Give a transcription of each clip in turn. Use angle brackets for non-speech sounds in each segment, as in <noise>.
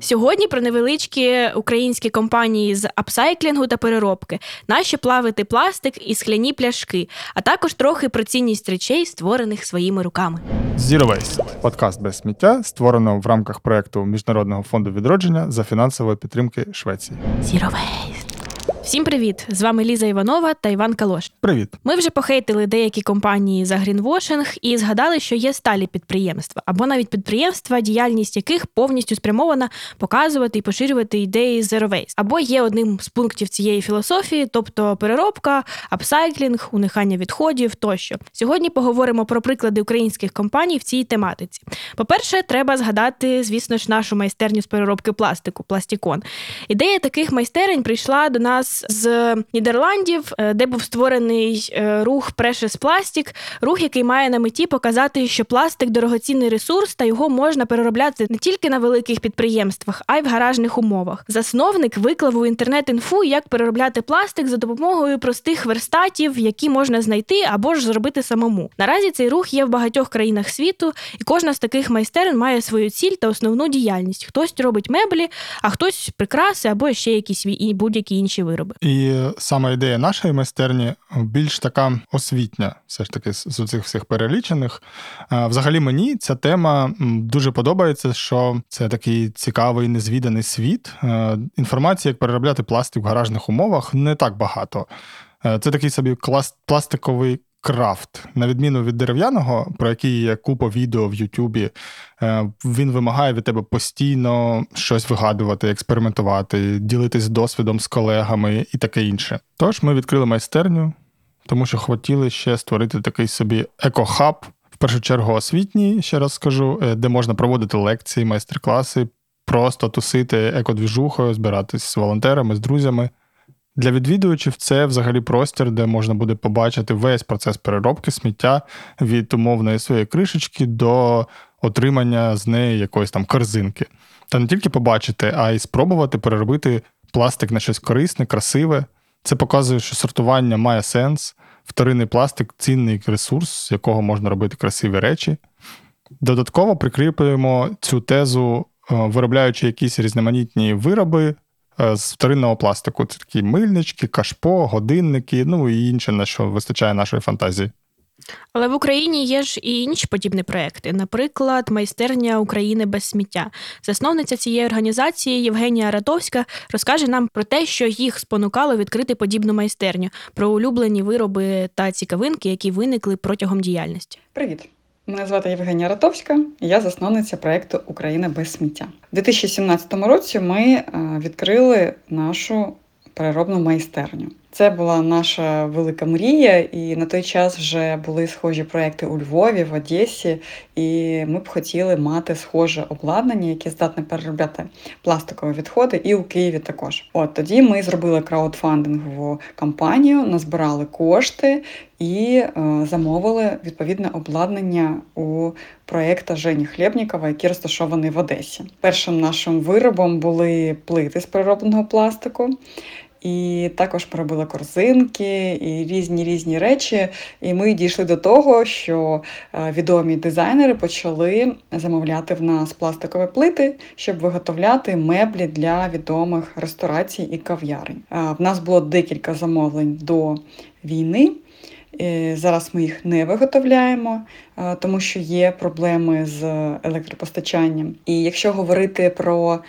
Сьогодні про невеличкі українські компанії з апсайклінгу та переробки, наші плавити пластик і скляні пляшки, а також трохи про цінність речей, створених своїми руками. Zero Waste – подкаст без сміття, створено в рамках проекту Міжнародного фонду відродження за фінансової підтримки Швеції. Zero Waste. Всім привіт! З вами Ліза Іванова та Іван Калош. Привіт! Ми вже похейтили деякі компанії за грінвошинг і згадали, що є сталі підприємства або навіть підприємства, діяльність яких повністю спрямована показувати і поширювати ідеї Zero Waste. або є одним з пунктів цієї філософії, тобто переробка, апсайклінг, уникання відходів тощо. Сьогодні поговоримо про приклади українських компаній в цій тематиці. По-перше, треба згадати, звісно ж, нашу майстерню з переробки пластику Пластікон. Ідея таких майстерень прийшла до нас з Нідерландів, е, де був створений е, рух Precious Plastic, рух, який має на меті показати, що пластик дорогоцінний ресурс, та його можна переробляти не тільки на великих підприємствах, а й в гаражних умовах. Засновник виклав у інтернет-інфу, як переробляти пластик за допомогою простих верстатів, які можна знайти або ж зробити самому. Наразі цей рух є в багатьох країнах світу, і кожна з таких майстерин має свою ціль та основну діяльність. Хтось робить меблі, а хтось прикраси або ще якісь будь-які інші вироби. І сама ідея нашої майстерні більш така освітня, все ж таки, з цих всіх перелічених. Взагалі, мені ця тема дуже подобається, що це такий цікавий, незвіданий світ. Інформації, як переробляти пластик в гаражних умовах, не так багато. Це такий собі пластиковий крафт, на відміну від дерев'яного, про який є купа відео в Ютубі, е, він вимагає від тебе постійно щось вигадувати, експериментувати, ділитись досвідом з колегами і таке інше. Тож ми відкрили майстерню, тому що хотіли ще створити такий собі екохаб, в першу чергу освітній, ще раз скажу, е, де можна проводити лекції, майстер-класи, просто тусити екодвіжухою, збиратись з волонтерами, з друзями. Для відвідувачів це взагалі простір, де можна буде побачити весь процес переробки сміття від умовної своєї кришечки до отримання з неї якоїсь там корзинки. Та не тільки побачити, а й спробувати переробити пластик на щось корисне, красиве. Це показує, що сортування має сенс. Вторинний пластик цінний ресурс, з якого можна робити красиві речі. Додатково прикріплюємо цю тезу, е, виробляючи якісь різноманітні вироби з вторинного пластику. Це такі мильнички, кашпо, годинники, ну і інше, на що вистачає нашої фантазії. Але в Україні є ж і інші подібні проекти, наприклад, майстерня України без сміття. Засновниця цієї організації Євгенія Ратовська розкаже нам про те, що їх спонукало відкрити подібну майстерню, про улюблені вироби та цікавинки, які виникли протягом діяльності. Привіт! Мене звати Євгенія Ратовська, я засновниця проєкту Україна без сміття. У 2017 році ми е, відкрили нашу переробну майстерню. Це була наша велика мрія, і на той час вже були схожі проекти у Львові, в Одесі, і ми б хотіли мати схоже обладнання, яке здатне переробляти пластикові відходи, і у Києві також. От тоді ми зробили краудфандингову кампанію, назбирали кошти і е, замовили відповідне обладнання у проєкта Жені Хлєбнікова, який розташований в Одесі. Першим нашим виробом були плити з переробленого пластику. І також поробила корзинки і різні різні речі. І ми дійшли до того, що е, відомі дизайнери почали замовляти в нас пластикові плити, щоб виготовляти меблі для відомих ресторацій і кав'ярень. Е, в нас було декілька замовлень до війни. Е, зараз ми їх не виготовляємо, тому що є проблеми з електропостачанням. І якщо говорити про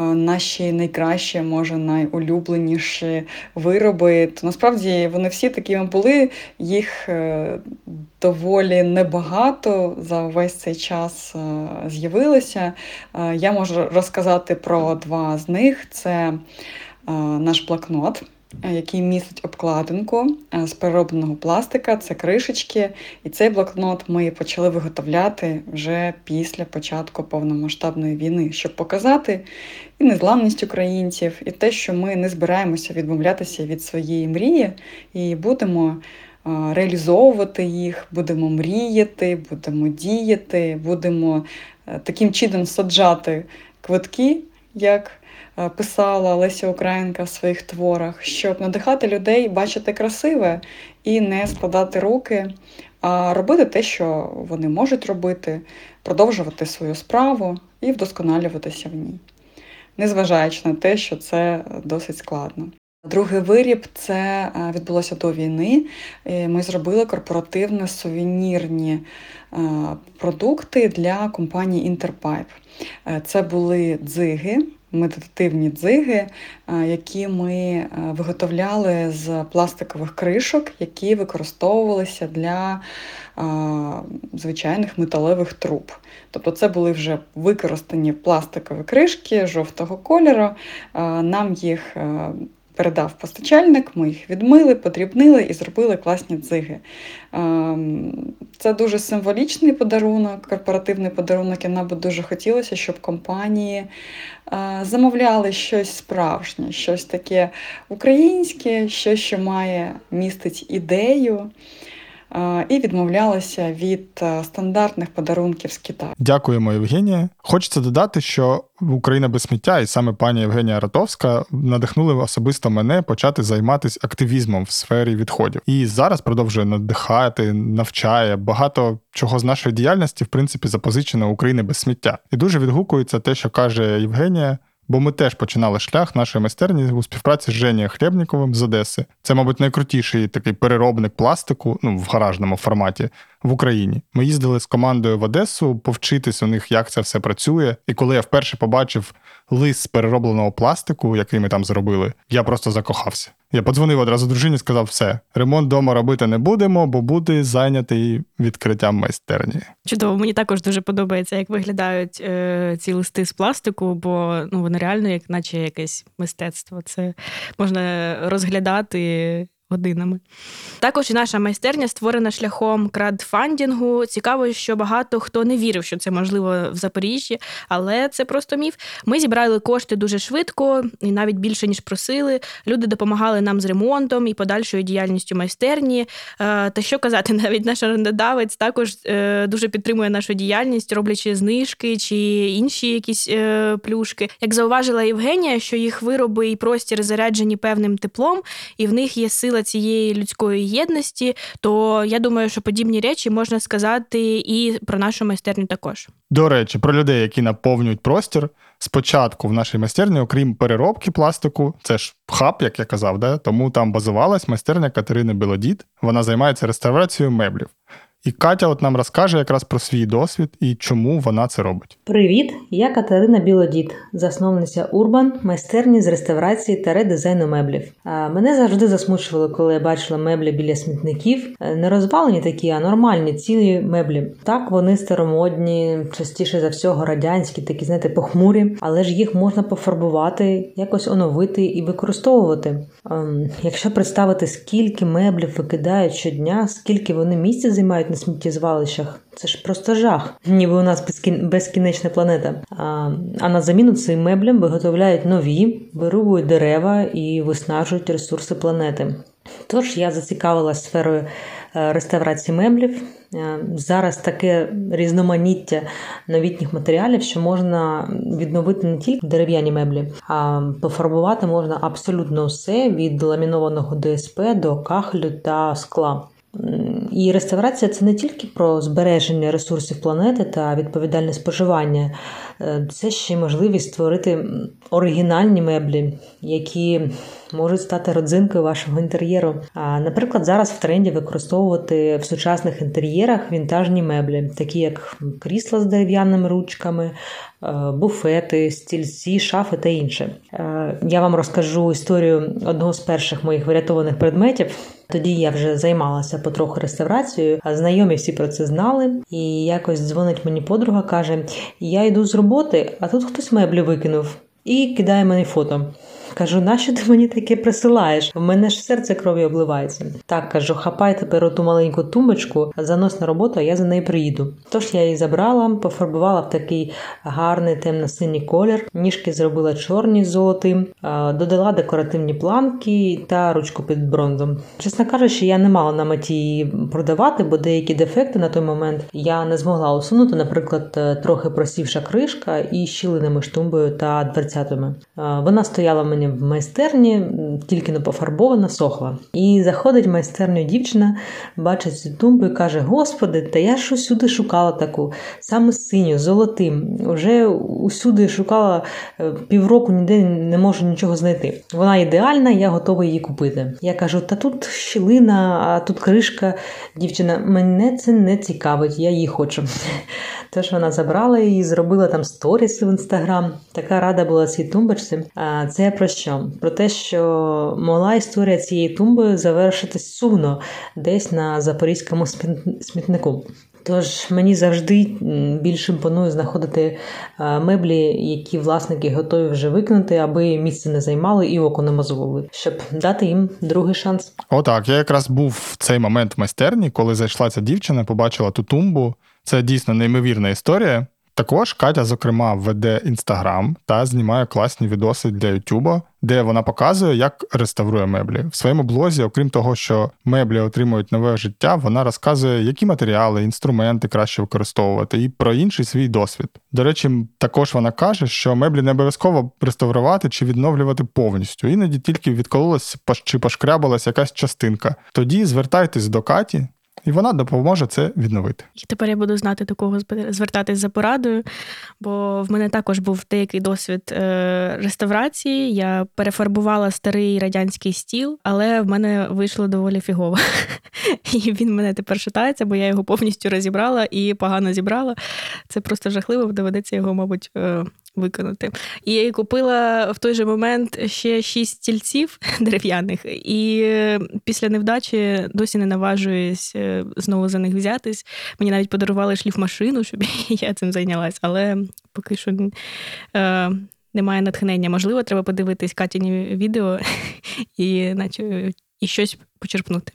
наші найкращі, може найулюбленіші вироби, то насправді вони всі такими були, їх е, доволі небагато за весь цей час е, з'явилося. Е, я можу розказати про два з них: це наш блокнот. Е, який містить обкладинку е, з переробленого пластика, це кришечки. І цей блокнот ми почали виготовляти вже після початку повномасштабної війни, щоб показати і незламність українців, і те, що ми не збираємося відмовлятися від своєї мрії і будемо. Е, реалізовувати їх, будемо мріяти, будемо діяти, будемо таким чином саджати квитки, як писала Леся Українка в своїх творах, щоб надихати людей бачити красиве і не складати руки, а робити те, що вони можуть робити, продовжувати свою справу і вдосконалюватися в ній. незважаючи на те, що це досить складно. Другий виріб це е, відбулося до війни. Ми зробили корпоративно сувенірні е, продукти для компанії. Е, це були дзиги, медитативні дзиги, які ми виготовляли з пластикових кришок, які використовувалися для звичайних металевих труб. Тобто це були вже використані пластикові кришки жовтого кольору. Нам їх передав постачальник, ми їх відмили, подрібнили і зробили класні дзиги. Ем, це дуже символічний подарунок, корпоративний подарунок, і нам би дуже хотілося, щоб компанії е, замовляли щось справжнє, щось таке українське, щось, що має містить ідею і відмовлялася від е, стандартних подарунків з Китаю. Дякуємо, Євгенія. Хочеться додати, що Україна без сміття, і саме пані Євгенія Ратовська надихнули особисто мене почати займатися активізмом в сфері відходів. І зараз продовжує надихати, навчає багато чого з нашої діяльності, в принципі, запозичено України без сміття. І дуже відгукується те, що каже Євгенія. Бо ми теж починали шлях нашої майстерні у співпраці з Женією Хлєбніковим з Одеси. Це, мабуть, найкрутіший такий переробник пластику, ну в гаражному форматі в Україні. Ми їздили з командою в Одесу повчитись у них, як це все працює. І коли я вперше побачив лист з переробленого пластику, який ми там зробили, я просто закохався. Я подзвонив одразу дружині, сказав: все, ремонт вдома робити не будемо, бо буде зайнятий відкриттям майстерні. Чудово, мені також дуже подобається, як виглядають е, ці листи з пластику, бо ну вони реально, як наче якесь мистецтво. Це можна розглядати годинами. Також і наша майстерня створена шляхом крадфандінгу. Цікаво, що багато хто не вірив, що це можливо в Запоріжжі, але це просто міф. Ми зібрали кошти дуже швидко і навіть більше ніж просили. Люди допомагали нам з ремонтом і подальшою діяльністю майстерні. Е, та що казати, <laughs> навіть наш орендодавець також е, дуже підтримує нашу діяльність, роблячи знижки чи інші якісь е, плюшки. Як зауважила Євгенія, що їх вироби і простір заряджені певним теплом, і в них є сила сила цієї людської єдності, то я думаю, що подібні речі можна сказати і про нашу майстерню також. До речі, про людей, які наповнюють простір. Спочатку в нашій майстерні, окрім переробки пластику, це ж хаб, як я казав, да? тому там базувалась майстерня Катерини Білодід. Вона займається реставрацією меблів. І Катя от нам розкаже якраз про свій досвід і чому вона це робить. Привіт, я Катерина Білодід, засновниця Урбан, майстерні з реставрації та редизайну меблів. Мене завжди засмучувало, коли я бачила меблі біля смітників. Е, не розвалені такі, а нормальні цілі меблі. Так вони старомодні, частіше за всього радянські, такі знаєте, похмурі, але ж їх можна пофарбувати, якось оновити і використовувати. Ем, якщо представити, скільки меблів викидають щодня, скільки вони місця займають на сміттєзвалищах, це ж просто жах, ніби у нас безкінечна планета. А а на заміну цим меблям виготовляють нові, вирубують дерева і виснажують ресурси планети. Тож я зацікавилася сферою е, реставрації меблів. Е, зараз таке різноманіття новітніх матеріалів, що можна відновити не тільки дерев'яні меблі, а пофарбувати можна абсолютно все від ламінованого ДСП до кахлю та скла. І реставрація це не тільки про збереження ресурсів планети та відповідальне споживання, це ще можливість створити оригінальні меблі, які можуть стати родзинкою вашого інтер'єру. А, Наприклад, зараз в тренді використовувати в сучасних інтер'єрах вінтажні меблі, такі як крісла з дерев'яними ручками, е, буфети, стільці, шафи та інше. Е, я вам розкажу історію одного з перших моїх врятованих предметів. Тоді я вже займалася потроху реставрацією, а знайомі всі про це знали. І якось дзвонить мені подруга, каже: Я йду з роботи, а тут хтось меблі викинув і кидає мені фото. Кажу, нащо ти мені таке присилаєш? В мене ж серце крові обливається. Так кажу, хапай тепер оту маленьку тумбочку, занось на роботу, а я за нею приїду. Тож я її забрала, пофарбувала в такий гарний темно-синій колір, ніжки зробила чорні з золотим, додала декоративні планки та ручку під бронзом. Чесно кажучи, я не мала на меті її продавати, бо деякі дефекти на той момент я не змогла усунути, наприклад, е, трохи просівша кришка і щілинами штумбою та дверцятами. Вона стояла мені сьогодні в майстерні, тільки не пофарбована, сохла. І заходить в майстерню дівчина, бачить цю тумбу і каже: Господи, та я ж усюди шукала таку, саме синю, золотим. Уже усюди шукала е, півроку, ніде не можу нічого знайти. Вона ідеальна, я готова її купити. Я кажу: та тут щілина, а тут кришка. Дівчина, мене це не цікавить, я її хочу. <laughs> Тож вона забрала її, зробила там сторіс в інстаграм. Така рада була цій тумбочці. Це про що? Про те, що могла історія цієї тумби завершитись сумно, десь на запорізькому смітнику. Тож мені завжди більш імпонує знаходити меблі, які власники готові вже викинути, аби місце не займали і око не мозолили, щоб дати їм другий шанс. Отак, я якраз був в цей момент в майстерні, коли зайшла ця дівчина, побачила ту тумбу. Це дійсно неймовірна історія. Також Катя, зокрема, веде інстаграм та знімає класні відоси для Ютуба, де вона показує, як реставрує меблі. В своєму блозі, окрім того, що меблі отримують нове життя, вона розказує, які матеріали, інструменти краще використовувати, і про інший свій досвід. До речі, також вона каже, що меблі не обов'язково реставрувати чи відновлювати повністю. Іноді тільки відкололась чи пошкрябалась якась частинка. Тоді звертайтесь до Каті і вона допоможе це відновити. І тепер я буду знати до кого звертатись за порадою, бо в мене також був деякий досвід е, реставрації. Я перефарбувала старий радянський стіл, але в мене вийшло доволі фігово. <laughs> І він мене тепер шатається, бо я його повністю розібрала і погано зібрала. Це просто жахливо, доведеться його, мабуть, е, виконати. І я купила в той же момент ще шість стільців <laughs> дерев'яних, і е, після невдачі досі не наважуюсь е, знову за них взятись. Мені навіть подарували шліфмашину, щоб <laughs> я цим зайнялась, але поки що. Е, немає натхнення. Можливо, треба подивитись Катіні відео <laughs> і наче і щось почерпнути.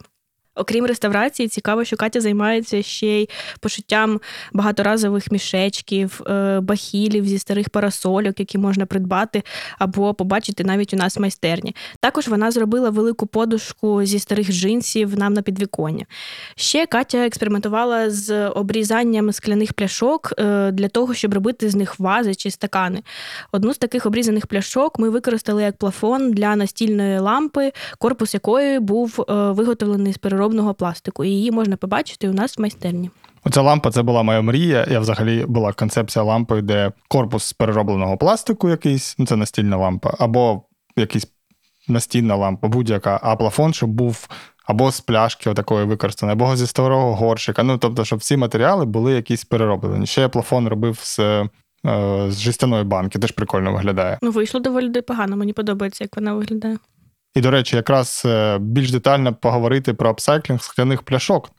Окрім реставрації, цікаво, що Катя займається ще й пошиттям багаторазових мішечків, е, бахілів зі старих парасольок, які можна придбати або побачити навіть у нас в майстерні. Також вона зробила велику подушку зі старих джинсів нам на підвіконня. Ще Катя експериментувала з обрізанням скляних пляшок е, для того, щоб робити з них вази чи стакани. Одну з таких обрізаних пляшок ми використали як плафон для настільної лампи, корпус якої був е, виготовлений з переробки переробного пластику, і її можна побачити у нас в майстерні. Оця лампа це була моя мрія. Я взагалі була концепція лампи, де корпус з переробленого пластику, якийсь, ну це настільна лампа, або якийсь настільна лампа, будь-яка, а плафон, щоб був або з пляшки отакої використаної, або зі старого горщика. Ну тобто, щоб всі матеріали були якісь перероблені. Ще я плафон робив з. Е, з жестяної банки теж прикольно виглядає. Ну, вийшло доволі непогано, мені подобається, як вона виглядає. І, до речі, якраз е, більш детально поговорити про апсайклінг скляних пляшок.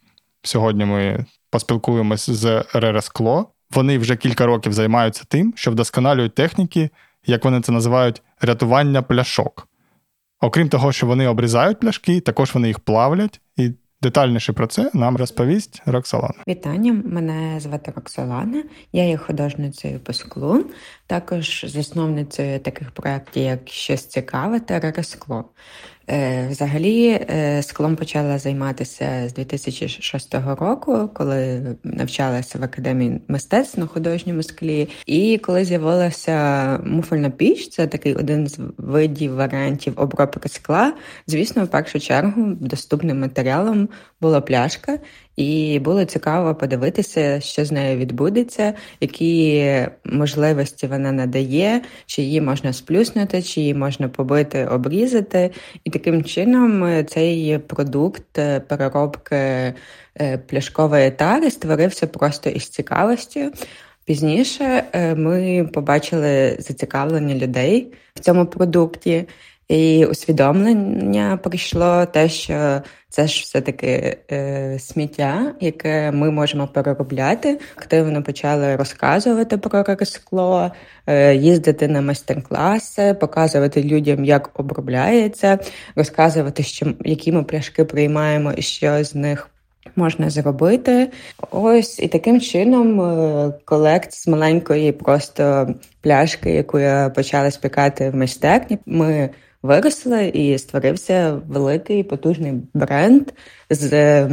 Сьогодні ми поспілкуємось з РРСКЛО. Вони вже кілька років займаються тим, що вдосконалюють техніки, як вони це називають, рятування пляшок. Окрім того, що вони обрізають пляшки, також вони їх плавлять, і Детальніше про це нам розповість Роксолана. Вітання, мене звати Роксолана, я є художницею по склу, також засновницею таких проєктів, як щось цікаве та Ререскло. Е, взагалі, е, склом почала займатися з 2006 року, коли навчалася в академії мистецтв на художньому склі. І коли з'явилася муфельна піч, це такий один з видів варіантів обробки скла. Звісно, в першу чергу доступним матеріалом була пляшка, і було цікаво подивитися, що з нею відбудеться, які можливості вона надає, чи її можна сплюснути, чи її можна побити, обрізати. І таким чином е, цей продукт е, переробки е, пляшкової тари створився просто із цікавості. Пізніше ми побачили зацікавлення людей в цьому продукті. І усвідомлення прийшло те, що це ж все-таки е, сміття, яке ми можемо переробляти. Активно почали розказувати про скло, е, їздити на майстер-класи, показувати людям, як обробляється, розказувати, що які ми пляшки приймаємо і що з них. Можна зробити ось і таким чином е, колект з маленької просто пляшки, яку я почала спікати в майстерні. Ми виросли і створився великий потужний бренд з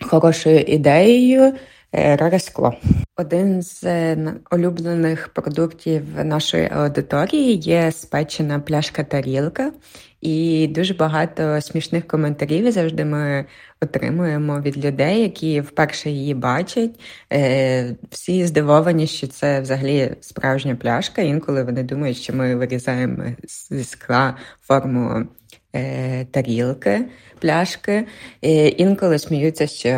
хорошою ідеєю. Рарескло. Один з е, улюблених продуктів нашої аудиторії є спечена пляшка тарілка, і дуже багато смішних коментарів завжди ми отримуємо від людей, які вперше її бачать. Е, всі здивовані, що це взагалі справжня пляшка. Інколи вони думають, що ми вирізаємо зі скла форму е, тарілки пляшки. І Інколи сміються, що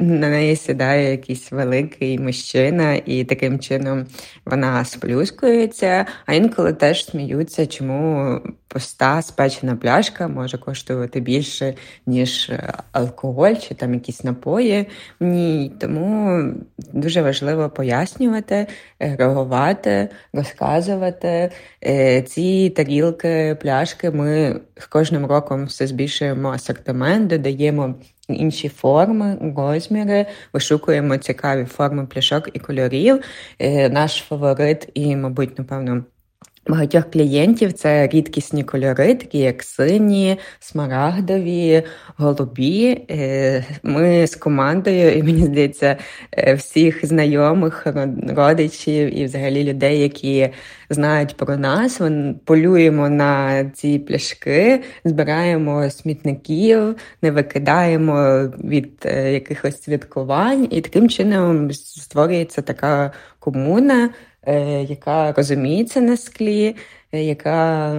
на неї сідає якийсь великий мужчина, і таким чином вона сплюскується. А інколи теж сміються, чому пуста спечена пляшка може коштувати більше, ніж алкоголь чи там якісь напої. Ні, тому дуже важливо пояснювати, реагувати, розказувати. Е, ці тарілки, пляшки ми кожним роком все збільшуємо асортимент, додаємо інші форми, розміри, вишукуємо цікаві форми пляшок і кольорів. Е, наш фаворит, і, мабуть, напевно. Багатьох клієнтів це рідкісні кольори, такі як сині, смарагдові, голубі. Е, ми з командою, і мені здається, е, всіх знайомих, родичів і взагалі людей, які знають про нас. Полюємо на ці пляшки, збираємо смітників, не викидаємо від е, якихось святкувань, і таким чином створюється така комуна. Е, яка розуміється на склі, е, яка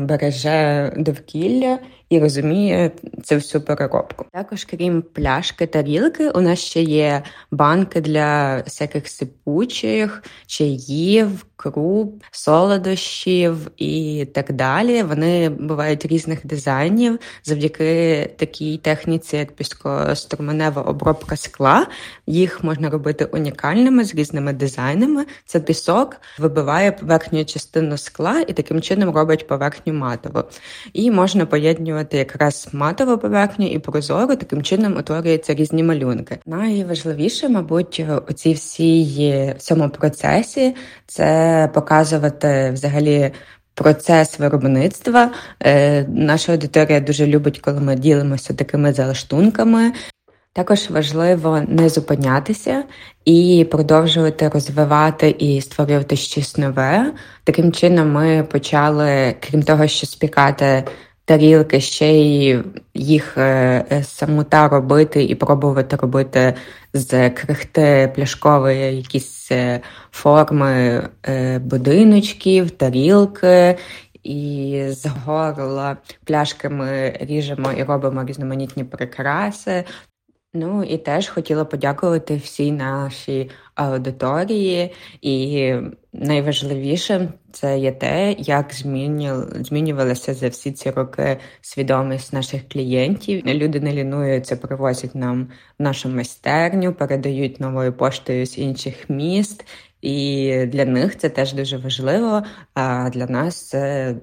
береже довкілля і розуміє цю всю переробку. Також, крім пляшки тарілки, у нас ще є банки для всяких сипучих, чаїв, круп, солодощів і так далі. Вони бувають різних дизайнів завдяки такій техніці, як піскоструменева обробка скла. Їх можна робити унікальними з різними дизайнами. Це пісок вибиває поверхню частину скла і таким чином робить поверхню матову. І можна поєднувати якраз матову поверхню і прозору, таким чином утворюються різні малюнки. Найважливіше, мабуть, у цій всій цьому процесі це показувати взагалі. Процес виробництва. Е, Наша аудиторія дуже любить, коли ми ділимося такими залаштунками. Також важливо не зупинятися і продовжувати розвивати і створювати щось нове. Таким чином, ми почали, крім того, що спікати тарілки, ще й їх е, е, самота робити і пробувати робити з крихти пляшкової якісь е, форми будиночків, тарілки. І з горла пляшки ми ріжемо і робимо різноманітні прикраси. Ну і теж хотіла подякувати всій нашій аудиторії, і найважливіше це є те, як змінювалася за всі ці роки свідомість наших клієнтів. Люди не лінуються, привозять нам нашу майстерню, передають новою поштою з інших міст. І для них це теж дуже важливо. А для нас це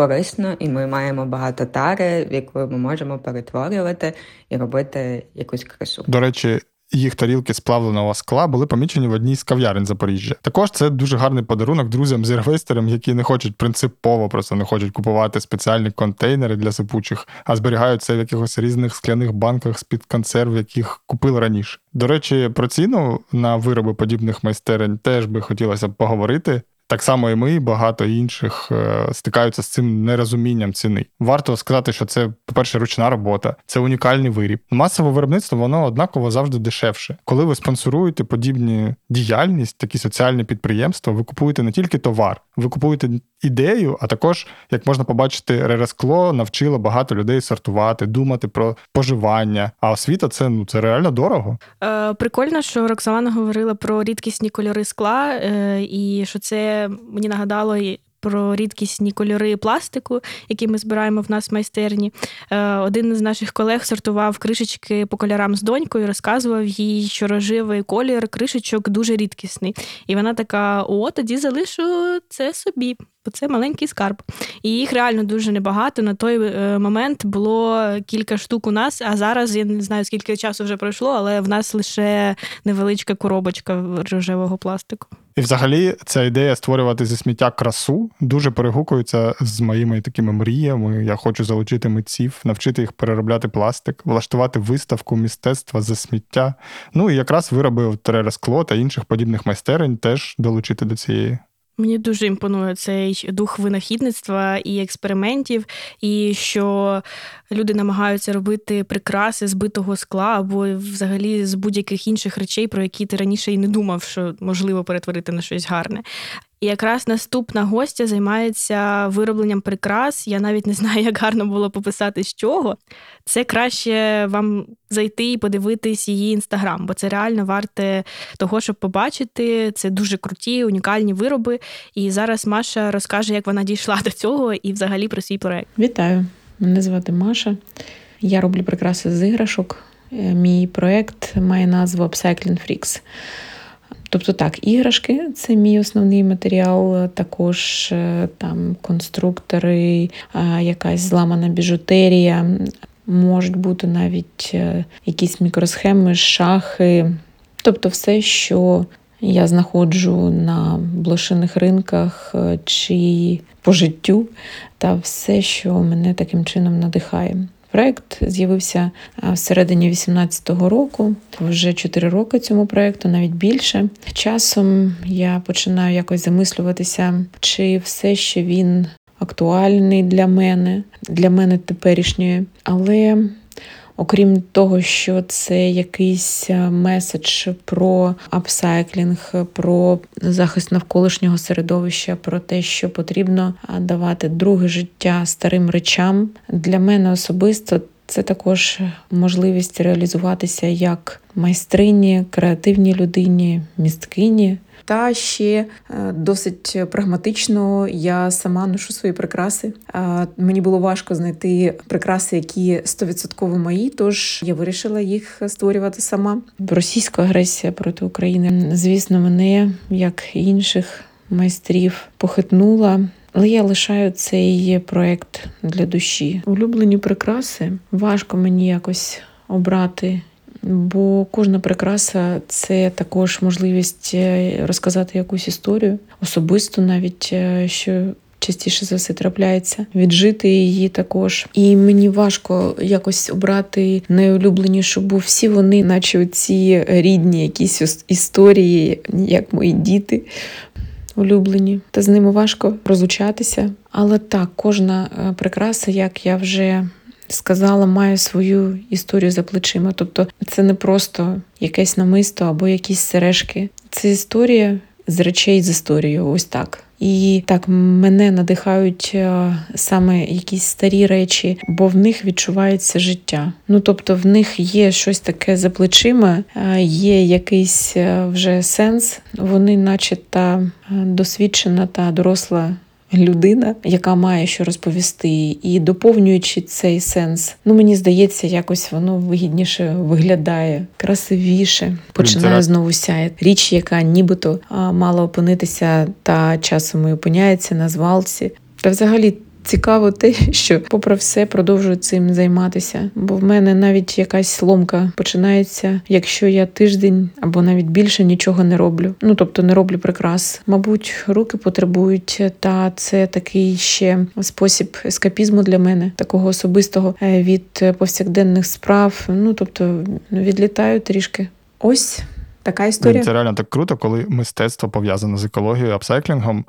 корисно, і ми маємо багато тари, в яку ми можемо перетворювати і робити якусь красу. До речі. Їх тарілки сплавленого скла були помічені в одній з кав'ярень Запоріжжя. Також це дуже гарний подарунок друзям з інвесторам, які не хочуть принципово просто не хочуть купувати спеціальні контейнери для сипучих, а зберігають це в якихось різних скляних банках з під консерв, яких купили раніше. До речі, про ціну на вироби подібних майстерень теж би хотілося б поговорити. Так само і ми, і багато інших е, стикаються з цим нерозумінням ціни. Варто сказати, що це, по-перше, ручна робота, це унікальний виріб. Масове виробництво воно однаково завжди дешевше. Коли ви спонсоруєте подібні діяльність, такі соціальні підприємства, ви купуєте не тільки товар, ви купуєте ідею, а також, як можна побачити, ререскло навчило багато людей сортувати, думати про поживання. А освіта це ну це реально дорого. Е, Прикольно, що Роксолана говорила про рідкісні кольори скла, е, і що це мені нагадало про рідкісні кольори пластику, які ми збираємо в нас в майстерні. Е, один з наших колег сортував кришечки по кольорам з донькою, розказував їй, що рожевий колір кришечок дуже рідкісний. І вона така: о, тоді залишу це собі. Бо це маленький скарб. І їх реально дуже небагато. На той е, момент було кілька штук у нас, а зараз я не знаю, скільки часу вже пройшло, але в нас лише невеличка коробочка рожевого пластику. І, взагалі, ця ідея створювати зі сміття красу дуже перегукується з моїми такими мріями. Я хочу залучити митців, навчити їх переробляти пластик, влаштувати виставку мистецтва за сміття. Ну і якраз вироби скло та інших подібних майстерень теж долучити до цієї Мені дуже імпонує цей дух винахідництва і експериментів, і що люди намагаються робити прикраси з битого скла або взагалі з будь-яких інших речей, про які ти раніше і не думав, що можливо перетворити на щось гарне. І якраз наступна гостя займається виробленням прикрас. Я навіть не знаю, як гарно було пописати з чого. Це краще вам зайти і подивитись її інстаграм, бо це реально варте того, щоб побачити. Це дуже круті, унікальні вироби. І зараз Маша розкаже, як вона дійшла до цього і взагалі про свій проект. Вітаю! Мене звати Маша. Я роблю прикраси з іграшок. Е, мій проект має назву Upcycling Freaks. Тобто так, іграшки це мій основний матеріал, також е, там конструктори, якась зламана біжутерія, можуть бути навіть е, якісь мікросхеми, шахи, тобто все, що я знаходжу на блошиних ринках е, чи по життю, та все, що мене таким чином надихає. Проект з'явився всередині 18-го року. Вже 4 роки цьому проекту, навіть більше. Часом я починаю якось замислюватися, чи все ще він актуальний для мене, для мене теперішньої. Але Окрім того, що це якийсь е, меседж про апсайклінг, про захист навколишнього середовища, про те, що потрібно давати друге життя старим речам. Для мене особисто це також можливість реалізуватися як майстрині, креативній людині, місткині. Та ще е, досить прагматично я сама ношу свої прикраси. Мені було важко знайти прикраси, які стовідсотково мої, тож я вирішила їх створювати сама. Російська агресія проти України, звісно, мене як інших майстрів похитнула. Але я лишаю цей проект для душі. Улюблені прикраси важко мені якось обрати Бо кожна прикраса це також можливість е, розказати якусь історію, особисто навіть е, що. Частіше за все трапляється, віджити її також. І мені важко якось обрати найулюбленішу, бо всі вони, наче ці рідні якісь історії, як мої діти улюблені. Та з ними важко розлучатися. Але так, кожна е, прикраса, як я вже сказала, має свою історію за плечима. Тобто це не просто якесь намисто або якісь сережки. Це історія з речей з історією. Ось так. І так мене надихають е, саме якісь старі речі, бо в них відчувається життя. Ну тобто, в них є щось таке за плечима, е, є якийсь е, вже сенс. Вони, наче та досвідчена та доросла людина, яка має що розповісти, і доповнюючи цей сенс, ну мені здається, якось воно вигідніше виглядає, красивіше. Починає знову сяяти. Річ, яка нібито мала опинитися, та часом і опиняється на звалці. Та взагалі Цікаво те, <laughs> що, попри все, продовжую цим займатися, бо в мене навіть якась сломка починається, якщо я тиждень або навіть більше нічого не роблю. Ну тобто не роблю прикрас. Мабуть, руки потребують, та це такий ще спосіб ескапізму для мене, такого особистого е, від повсякденних справ. Ну тобто відлітаю трішки. Ось така історія. Це реально так круто, коли мистецтво пов'язане з екологією, апсайклінгом.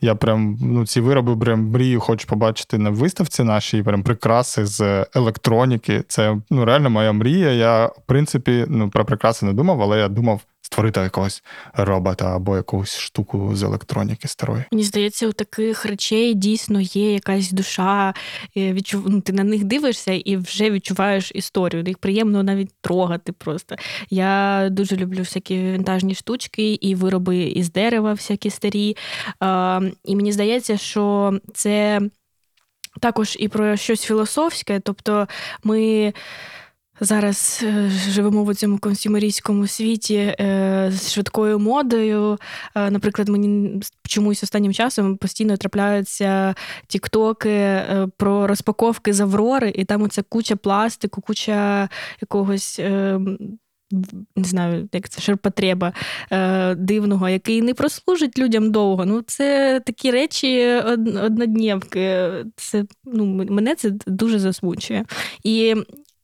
Я прям ну ці вироби прям мрію, хочу побачити на виставці нашій прям прикраси з електроніки. Це ну реально моя мрія. Я в принципі ну про прикраси не думав, але я думав створити якогось робота або якусь штуку з електроніки старої. Мені здається, у таких речей дійсно є якась душа. Відчув... Ну, ти на них дивишся і вже відчуваєш історію. Їх приємно навіть трогати. Просто я дуже люблю всякі вінтажні штучки і вироби із дерева, всякі старі. І мені здається, що це також і про щось філософське, тобто ми. Зараз е, живемо в цьому консюмерійському світі е, з швидкою модою. Е, наприклад, мені чомусь останнім часом постійно трапляються тіктоки про розпаковки з Аврори, і там оця куча пластику, куча якогось не знаю, як це ширпотреба е, дивного, який не прослужить людям довго. Ну, це такі речі од- однодневки. Це ну, мене це дуже засмучує. І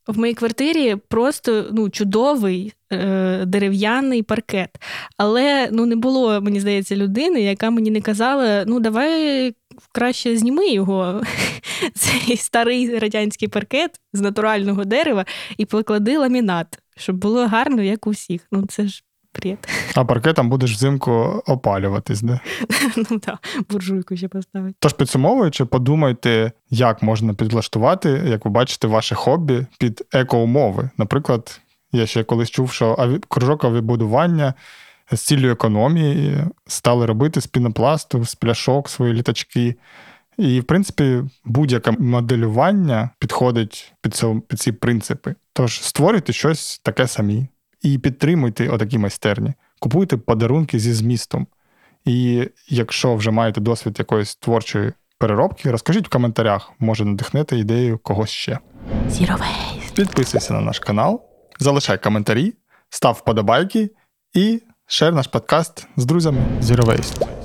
в моїй квартирі просто ну, чудовий е, дерев'яний паркет. Але ну, не було, мені здається, людини, яка мені не казала: ну, давай краще зніми його, <laughs> цей старий радянський паркет з натурального дерева, і поклади ламінат, щоб було гарно, як у всіх. Ну, це ж бред. А паркетом будеш взимку опалюватись, де? <laughs> Ну так, буржуйку ще поставити. Тож підсумовуючи, подумайте, як можна підлаштувати, як ви бачите, ваше хобі під екоумови. Наприклад, я ще колись чув, що аві- кружок авіабудування з ціллю економії стали робити з пінопласту, з пляшок свої літачки. І, в принципі, будь-яке моделювання підходить під ці принципи. Тож створюйте щось таке самі і підтримуйте отакі майстерні, купуйте подарунки зі змістом. І якщо вже маєте досвід якоїсь творчої переробки, розкажіть в коментарях, може надихнете ідею когось ще. Zero waste. Підписуйся на наш канал, залишай коментарі, став вподобайки і шер наш подкаст з друзями Zero Waste.